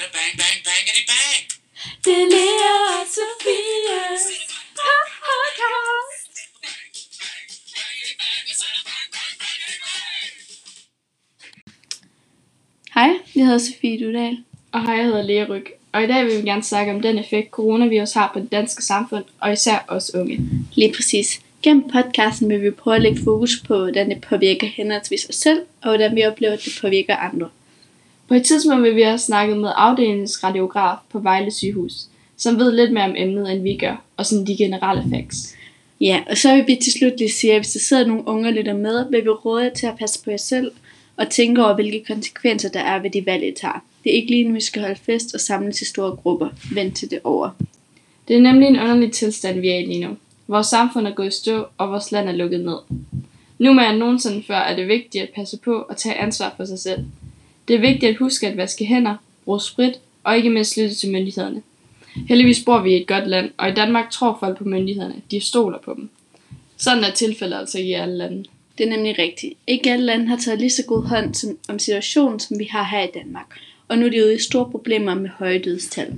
Bada bang, bang, bangity bang. Det er Lea og podcast. Hej, jeg hedder Sofie Dudal. Og hej, jeg hedder Lea Ryg. Og i dag vil vi gerne snakke om den effekt, coronavirus har på det danske samfund, og især os unge. Lige præcis. Gennem podcasten vil vi prøve at lægge fokus på, hvordan det påvirker henholdsvis os selv, og hvordan vi oplever, at det påvirker andre. På et tidspunkt vil vi have snakket med afdelingsradiograf på Vejle sygehus, som ved lidt mere om emnet, end vi gør, og sådan de generelle facts. Ja, og så vil vi til slut lige sige, at hvis der sidder nogle unge og lytter med, vil vi råde jer til at passe på jer selv, og tænke over, hvilke konsekvenser der er ved de valg, I tager. Det er ikke lige nu, vi skal holde fest og samles i store grupper. Vent til det over. Det er nemlig en underlig tilstand, vi er i lige nu. Vores samfund er gået i stå, og vores land er lukket ned. Nu mere end nogensinde før er det vigtigt at passe på og tage ansvar for sig selv. Det er vigtigt at huske at vaske hænder, bruge sprit og ikke mindst lytte til myndighederne. Heldigvis bor vi i et godt land, og i Danmark tror folk på myndighederne. De stoler på dem. Sådan er tilfældet altså i alle lande. Det er nemlig rigtigt. Ikke alle lande har taget lige så god hånd som, om situationen, som vi har her i Danmark. Og nu er de ude i store problemer med høje dødstal.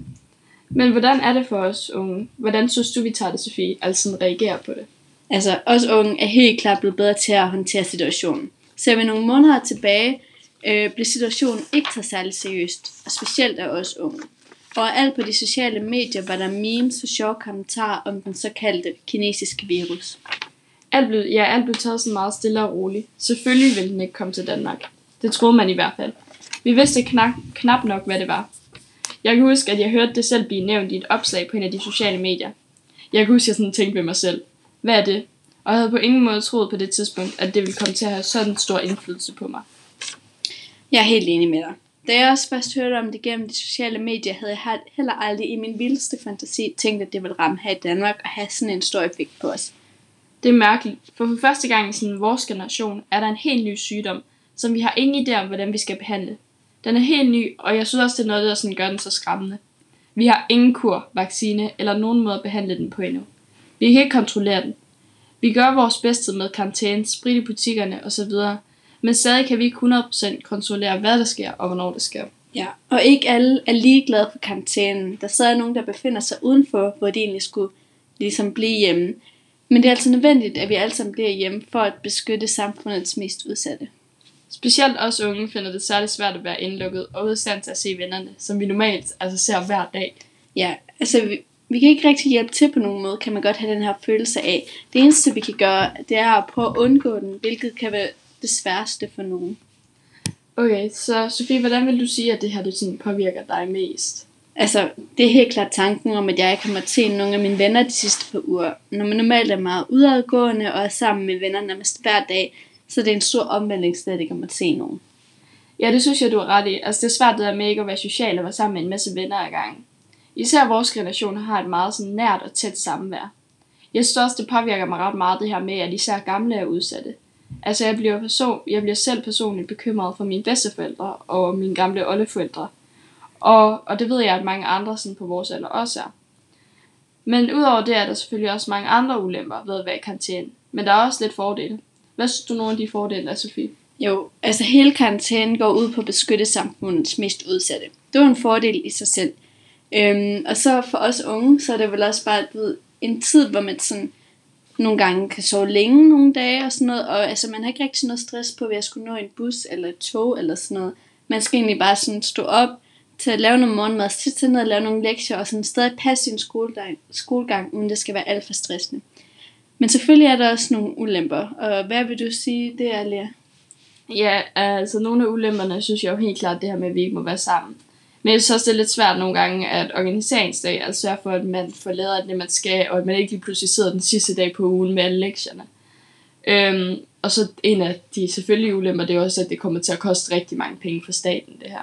Men hvordan er det for os unge? Hvordan synes du, vi tager det, Sofie? Altså sådan reagerer på det? Altså, os unge er helt klart blevet bedre til at håndtere situationen. Ser vi nogle måneder tilbage, øh, blev situationen ikke taget særlig seriøst, og specielt af os unge. Og alt på de sociale medier var der memes og sjove kommentarer om den såkaldte kinesiske virus. Alt blev, ja, alt blev taget sådan meget stille og roligt. Selvfølgelig ville den ikke komme til Danmark. Det troede man i hvert fald. Vi vidste knap, knap nok, hvad det var. Jeg kan huske, at jeg hørte det selv blive nævnt i et opslag på en af de sociale medier. Jeg kan huske, at jeg sådan tænkte ved mig selv. Hvad er det? Og jeg havde på ingen måde troet på det tidspunkt, at det ville komme til at have sådan stor indflydelse på mig. Jeg er helt enig med dig. Da jeg også først hørte om det gennem de sociale medier, havde jeg heller aldrig i min vildeste fantasi tænkt, at det ville ramme her i Danmark og have sådan en stor effekt på os. Det er mærkeligt, for for første gang i sådan vores generation er der en helt ny sygdom, som vi har ingen idé om, hvordan vi skal behandle. Den er helt ny, og jeg synes også, det er noget, der sådan gør den så skræmmende. Vi har ingen kur, vaccine eller nogen måde at behandle den på endnu. Vi kan ikke kontrollere den. Vi gør vores bedste med karantæne, sprit i butikkerne osv., men stadig kan vi ikke 100% kontrollere, hvad der sker og hvornår det sker. Ja, og ikke alle er ligeglade for karantænen. Der sidder nogen, der befinder sig udenfor, hvor de egentlig skulle ligesom blive hjemme. Men det er altså nødvendigt, at vi alle sammen bliver hjemme for at beskytte samfundets mest udsatte. Specielt os unge finder det særligt svært at være indlukket og ude stand til at se vennerne, som vi normalt altså ser hver dag. Ja, altså vi, vi kan ikke rigtig hjælpe til på nogen måde, kan man godt have den her følelse af. Det eneste vi kan gøre, det er at prøve at undgå den, hvilket kan være det sværeste for nogen. Okay, så Sofie, hvordan vil du sige, at det her det sådan påvirker dig mest? Altså, det er helt klart tanken om, at jeg ikke har måttet se nogle af mine venner de sidste par uger. Når man normalt er meget udadgående og er sammen med venner nærmest hver dag, så det er en stor omvæltning slet ikke at måtte se nogen. Ja, det synes jeg, du har ret i. Altså, det er svært det der med ikke at være social og være sammen med en masse venner ad gangen. Især vores generation har et meget sådan nært og tæt samvær. Jeg synes også, det påvirker mig ret meget det her med, at især gamle er udsatte. Altså, jeg bliver, person, jeg bliver selv personligt bekymret for mine bedsteforældre og mine gamle oldeforældre. Og, og det ved jeg, at mange andre sådan på vores alder også er. Men udover det er der selvfølgelig også mange andre ulemper ved at være i karantæne. Men der er også lidt fordele. Hvad synes du nogle af de fordele er, Sofie? Jo, altså hele karantænen går ud på at beskytte samfundets mest udsatte. Det er en fordel i sig selv. Øhm, og så for os unge, så er det vel også bare ved, en tid, hvor man sådan nogle gange kan sove længe nogle dage og sådan noget. Og altså, man har ikke rigtig noget stress på, at skulle nå en bus eller et tog eller sådan noget. Man skal egentlig bare sådan stå op til at lave noget morgenmad, sidde til noget, at lave nogle lektier og sådan stadig passe sin skolegang, skolegang, uden det skal være alt for stressende. Men selvfølgelig er der også nogle ulemper. Og hvad vil du sige, det er, Lea? Ja, altså nogle af ulemperne synes jeg jo helt klart det her med, at vi ikke må være sammen. Men jeg synes også, det er lidt svært nogle gange, at organiseringsdag altså sørger for, at man får lavet alt det, man skal, og at man ikke lige pludselig sidder den sidste dag på ugen med alle lektierne. Øhm, og så en af de selvfølgelige ulemper, det er også, at det kommer til at koste rigtig mange penge for staten, det her.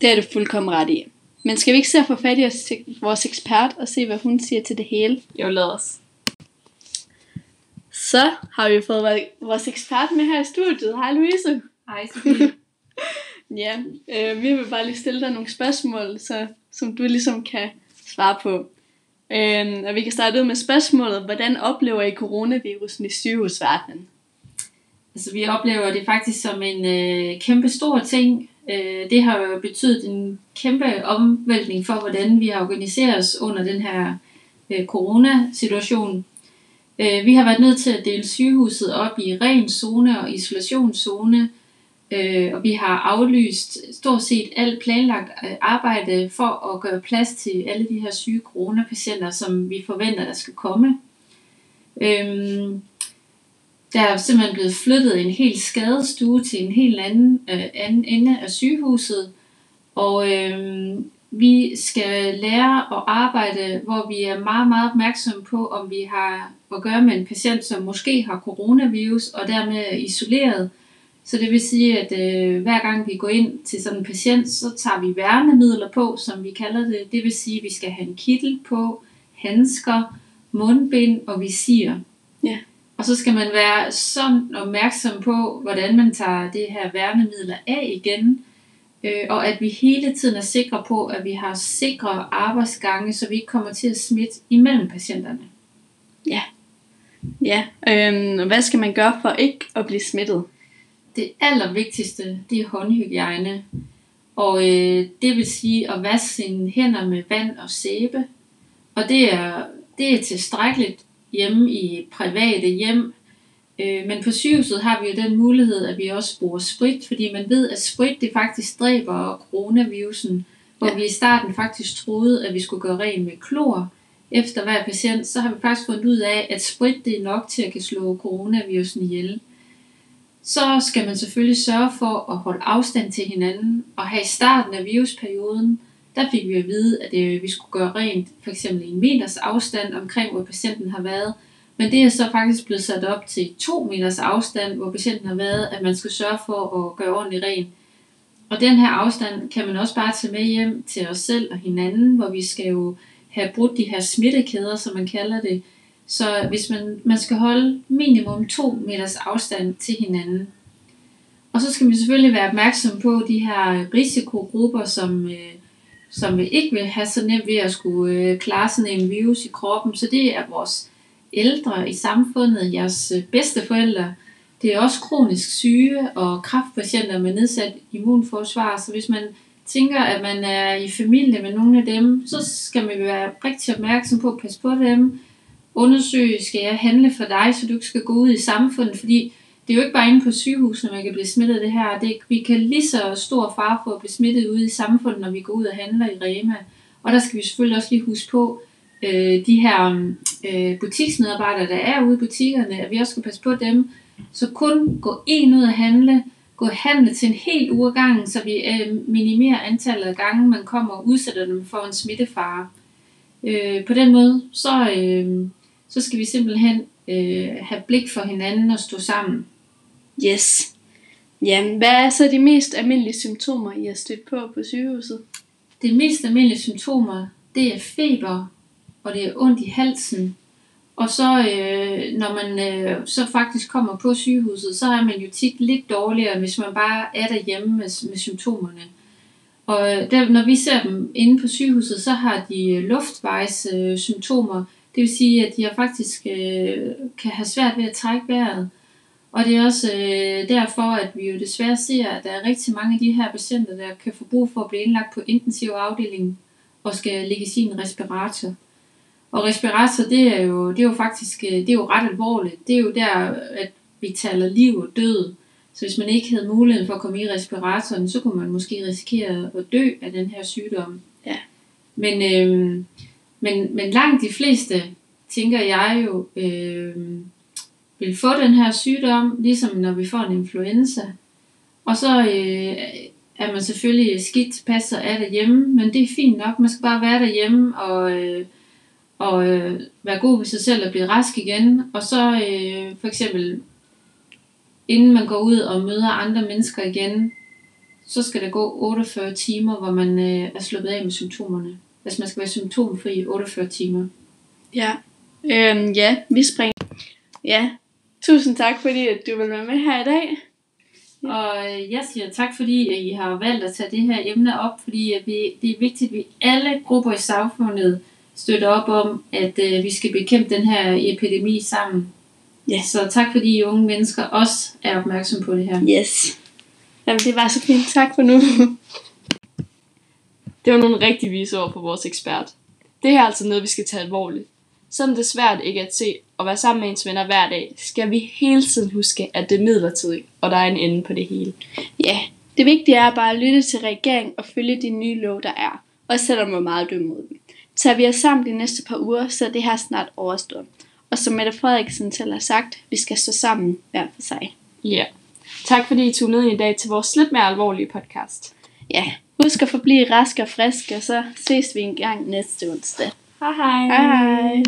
Det er du fuldkommen ret i. Men skal vi ikke se at få fat i vores ekspert og se, hvad hun siger til det hele? Jo, lad os. Så har vi fået vores ekspert med her i studiet. Hej Louise. Hej Sofie ja, øh, vi vil bare lige stille dig nogle spørgsmål, så, som du ligesom kan svare på. Øh, og vi kan starte ud med spørgsmålet, hvordan oplever I coronavirusen i sygehusverdenen? Altså vi oplever det faktisk som en øh, kæmpe stor ting. Øh, det har jo betydet en kæmpe omvæltning for, hvordan vi har organiseret os under den her øh, coronasituation. Øh, vi har været nødt til at dele sygehuset op i ren zone og isolationszone, øh, og vi har aflyst stort set alt planlagt øh, arbejde for at gøre plads til alle de her syge coronapatienter, som vi forventer, der skal komme. Øhm, der er simpelthen blevet flyttet en hel skadestue til en helt anden, øh, anden ende af sygehuset, og øh, vi skal lære at arbejde, hvor vi er meget, meget opmærksomme på, om vi har at gøre med en patient, som måske har coronavirus og dermed er isoleret. Så det vil sige, at øh, hver gang vi går ind til sådan en patient, så tager vi værnemidler på, som vi kalder det. Det vil sige, at vi skal have en kittel på, handsker, mundbind og visir. Ja. Og så skal man være sådan opmærksom på, hvordan man tager det her værnemidler af igen, øh, og at vi hele tiden er sikre på, at vi har sikre arbejdsgange, så vi ikke kommer til at smitte imellem patienterne. Ja, øhm, hvad skal man gøre for ikke at blive smittet? Det allervigtigste, det er håndhygiejne. Og øh, det vil sige at vaske sine hænder med vand og sæbe. Og det er, det er tilstrækkeligt hjemme i private hjem. Øh, men på sygehuset har vi jo den mulighed, at vi også bruger sprit, fordi man ved, at sprit det faktisk dræber coronavirusen. Hvor Ja. vi i starten faktisk troede, at vi skulle gøre rent med klor efter hver patient, så har vi faktisk fundet ud af, at sprit det er nok til at kan slå coronavirusen ihjel. Så skal man selvfølgelig sørge for at holde afstand til hinanden, og her i starten af virusperioden, der fik vi at vide, at øh, vi skulle gøre rent for eksempel en meters afstand omkring, hvor patienten har været. Men det er så faktisk blevet sat op til to meters afstand, hvor patienten har været, at man skal sørge for at gøre ordentligt rent. Og den her afstand kan man også bare tage med hjem til os selv og hinanden, hvor vi skal jo have brudt de her smittekæder, som man kalder det. Så hvis man, man skal holde minimum 2 meters afstand til hinanden. Og så skal vi selvfølgelig være opmærksom på de her risikogrupper, som, øh, som ikke vil have så nemt ved at skulle øh, klare sådan en virus i kroppen. Så det er vores ældre i samfundet, jeres bedste bedsteforældre. Det er også kronisk syge og kræftpatienter med nedsat immunforsvar. Så hvis man tænker, at man er i familie med nogle af dem, så skal man være rigtig opmærksom på at passe på dem. Undersøge, skal jeg handle for dig, så du ikke skal gå ud i samfundet, fordi det er jo ikke bare inde på sygehusene, man kan blive smittet af det her. Det, vi kan lige så stor far for at blive smittet ude i samfundet, når vi går ud og handler i Rema. Og der skal vi selvfølgelig også lige huske på, øh, de her øh, butiksmedarbejdere, der er ude i butikkerne, at vi også skal passe på dem. Så kun gå en ud og handle, gå handle til en hel uge gangen, så vi øh, minimerer antallet af gange, man kommer og udsætter dem for en smittefare. Øh, på den måde, så, øh, så skal vi simpelthen øh, have blik for hinanden og stå sammen. Yes. Ja, hvad er så de mest almindelige symptomer, I har stødt på på sygehuset? De mest almindelige symptomer, det er feber, og det er ondt i halsen. Og så, øh, når man øh, så faktisk kommer på sygehuset, så er man jo tit lidt dårligere, hvis man bare er derhjemme med, med symptomerne. Og øh, der, når vi ser dem inde på sygehuset, så har de øh, luftvejs øh, symptomer. Det vil sige, at de har faktisk øh, kan have svært ved at trække vejret. Og det er også øh, derfor, at vi jo desværre ser, at der er rigtig mange af de her patienter, der kan få brug for at blive indlagt på intensiv afdeling og skal ligge i sin respirator. Og respirator, det er jo, det er jo faktisk øh, det er jo ret alvorligt. Det er jo der, at vi taler liv og død. Så hvis man ikke havde muligheden for at komme i respiratoren, så kunne man måske risikere at dø af den her sygdom. Ja. Men, øh, men, men langt de fleste, tænker jeg jo, øh, vil få den her sygdom, ligesom når vi får en influenza. Og så øh, er man selvfølgelig skidt passer af derhjemme, men det er fint nok. Man skal bare være derhjemme og, øh, og øh, være god ved sig selv og blive rask igen. Og så øh, for eksempel, inden man går ud og møder andre mennesker igen, så skal der gå 48 timer, hvor man øh, er sluppet af med symptomerne. Altså man skal være symptomfri i 48 timer. Ja. Øhm, ja, vi springer. Ja, tusind tak, fordi at du vil være med her i dag. Og øh, jeg siger tak, fordi at I har valgt at tage det her emne op, fordi vi, det er vigtigt, at vi alle grupper i samfundet støtter op om, at øh, vi skal bekæmpe den her epidemi sammen. Ja. Så tak, fordi I unge mennesker også er opmærksom på det her. Yes. Jamen, det var så fint. Tak for nu. Det var nogle rigtig vise ord fra vores ekspert. Det her er altså noget, vi skal tage alvorligt. Selvom det er svært ikke at se og være sammen med ens venner hver dag, skal vi hele tiden huske, at det er midlertidigt, og der er en ende på det hele. Ja, det vigtige er bare at lytte til regeringen og følge de nye lov, der er. Også selvom er meget dømme mod dem. Tager vi os sammen de næste par uger, så er det her snart overstået. Og som Mette Frederiksen selv har sagt, vi skal stå sammen hver for sig. Ja. Yeah. Tak fordi I tog med i dag til vores lidt mere alvorlige podcast. Ja, husk at forblive rask og frisk, og så ses vi en gang næste onsdag. Hej hej. Hej hej.